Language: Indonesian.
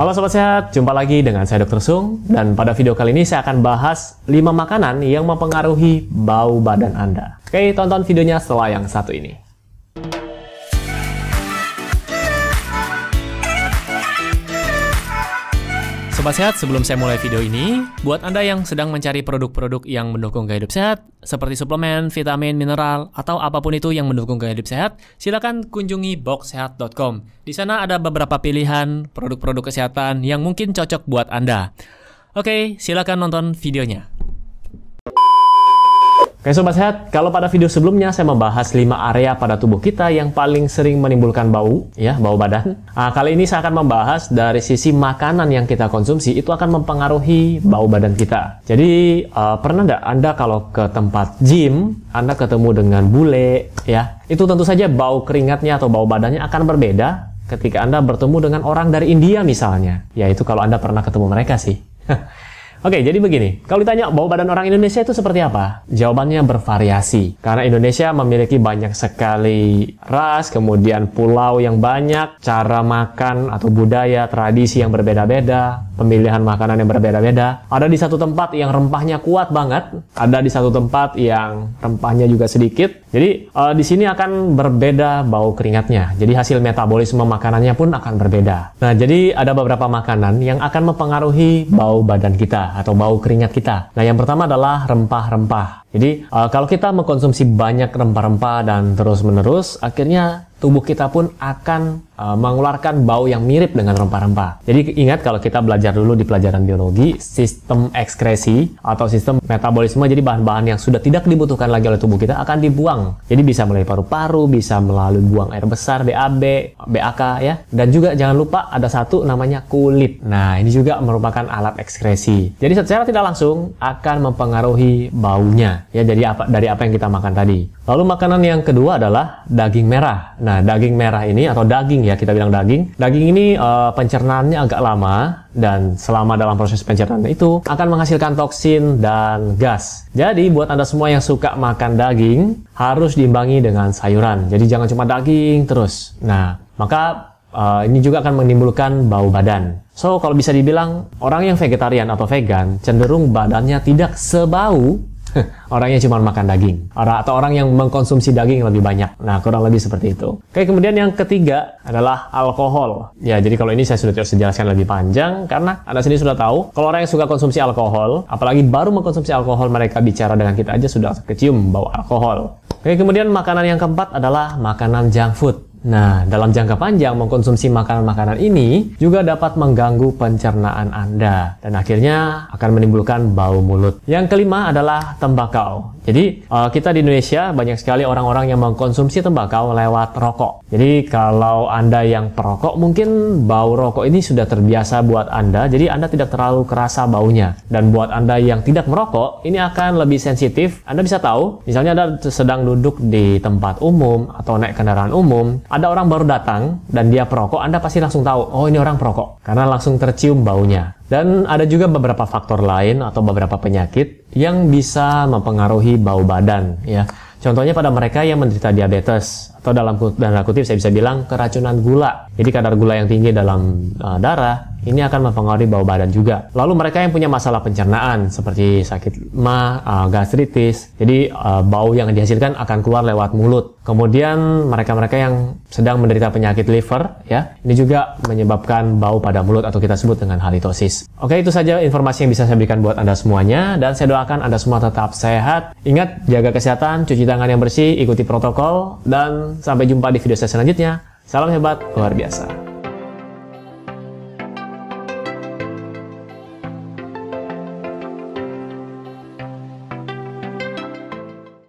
Halo Sobat Sehat, jumpa lagi dengan saya Dr. Sung dan pada video kali ini saya akan bahas 5 makanan yang mempengaruhi bau badan Anda. Oke, tonton videonya setelah yang satu ini. Sobat Sehat, sebelum saya mulai video ini, buat Anda yang sedang mencari produk-produk yang mendukung gaya hidup sehat, seperti suplemen, vitamin, mineral, atau apa pun itu yang mendukung gaya hidup sehat, silakan kunjungi boxsehat.com. Di sana ada beberapa pilihan produk-produk kesehatan yang mungkin cocok buat Anda. Oke, silakan nonton videonya. Oke Sobat Sehat, kalau pada video sebelumnya saya membahas 5 area pada tubuh kita yang paling sering menimbulkan bau, ya, bau badan. Nah, kali ini saya akan membahas dari sisi makanan yang kita konsumsi itu akan mempengaruhi bau badan kita. Jadi, uh, pernah nggak Anda kalau ke tempat gym, Anda ketemu dengan bule, ya, itu tentu saja bau keringatnya atau bau badannya akan berbeda ketika Anda bertemu dengan orang dari India misalnya. Ya, itu kalau Anda pernah ketemu mereka sih. Oke, jadi begini. Kalau ditanya bau badan orang Indonesia itu seperti apa? Jawabannya bervariasi. Karena Indonesia memiliki banyak sekali ras, kemudian pulau yang banyak, cara makan atau budaya, tradisi yang berbeda-beda, pemilihan makanan yang berbeda-beda. Ada di satu tempat yang rempahnya kuat banget, ada di satu tempat yang rempahnya juga sedikit. Jadi uh, di sini akan berbeda bau keringatnya. Jadi hasil metabolisme makanannya pun akan berbeda. Nah, jadi ada beberapa makanan yang akan mempengaruhi bau badan kita atau bau keringat kita. Nah, yang pertama adalah rempah-rempah. Jadi, uh, kalau kita mengkonsumsi banyak rempah-rempah dan terus-menerus, akhirnya tubuh kita pun akan uh, mengeluarkan bau yang mirip dengan rempah-rempah. Jadi ingat kalau kita belajar dulu di pelajaran biologi, sistem ekskresi atau sistem metabolisme, jadi bahan-bahan yang sudah tidak dibutuhkan lagi oleh tubuh kita akan dibuang. Jadi bisa melalui paru-paru, bisa melalui buang air besar, BAB, BAK ya. Dan juga jangan lupa ada satu namanya kulit. Nah ini juga merupakan alat ekskresi. Jadi secara tidak langsung akan mempengaruhi baunya ya dari apa dari apa yang kita makan tadi. Lalu makanan yang kedua adalah daging merah. Nah, daging merah ini atau daging ya kita bilang daging. Daging ini uh, pencernaannya agak lama dan selama dalam proses pencernaan itu akan menghasilkan toksin dan gas. Jadi buat Anda semua yang suka makan daging harus diimbangi dengan sayuran. Jadi jangan cuma daging terus. Nah, maka uh, ini juga akan menimbulkan bau badan. So, kalau bisa dibilang orang yang vegetarian atau vegan cenderung badannya tidak sebau orangnya cuma makan daging. Orang atau orang yang mengkonsumsi daging lebih banyak. Nah, kurang lebih seperti itu. Oke, kemudian yang ketiga adalah alkohol. Ya, jadi kalau ini saya sudah jelaskan lebih panjang karena Anda sendiri sudah tahu kalau orang yang suka konsumsi alkohol, apalagi baru mengkonsumsi alkohol mereka bicara dengan kita aja sudah kecium bau alkohol. Oke, kemudian makanan yang keempat adalah makanan junk food. Nah, dalam jangka panjang mengkonsumsi makanan-makanan ini juga dapat mengganggu pencernaan Anda dan akhirnya akan menimbulkan bau mulut. Yang kelima adalah tembakau. Jadi uh, kita di Indonesia banyak sekali orang-orang yang mengkonsumsi tembakau lewat rokok. Jadi kalau Anda yang perokok mungkin bau rokok ini sudah terbiasa buat Anda, jadi Anda tidak terlalu kerasa baunya. Dan buat Anda yang tidak merokok, ini akan lebih sensitif. Anda bisa tahu, misalnya Anda sedang duduk di tempat umum atau naik kendaraan umum, ada orang baru datang dan dia perokok, Anda pasti langsung tahu, oh ini orang perokok, karena langsung tercium baunya. Dan ada juga beberapa faktor lain atau beberapa penyakit yang bisa mempengaruhi bau badan ya. Contohnya pada mereka yang menderita diabetes atau dalam tanda kutip saya bisa bilang keracunan gula. Jadi kadar gula yang tinggi dalam uh, darah ini akan mempengaruhi bau badan juga. Lalu mereka yang punya masalah pencernaan seperti sakit ma, uh, gastritis, jadi uh, bau yang dihasilkan akan keluar lewat mulut. Kemudian mereka-mereka yang sedang menderita penyakit liver, ya, ini juga menyebabkan bau pada mulut atau kita sebut dengan halitosis. Oke, itu saja informasi yang bisa saya berikan buat anda semuanya dan saya doakan anda semua tetap sehat. Ingat jaga kesehatan, cuci tangan yang bersih, ikuti protokol dan sampai jumpa di video saya selanjutnya. Salam hebat, luar biasa.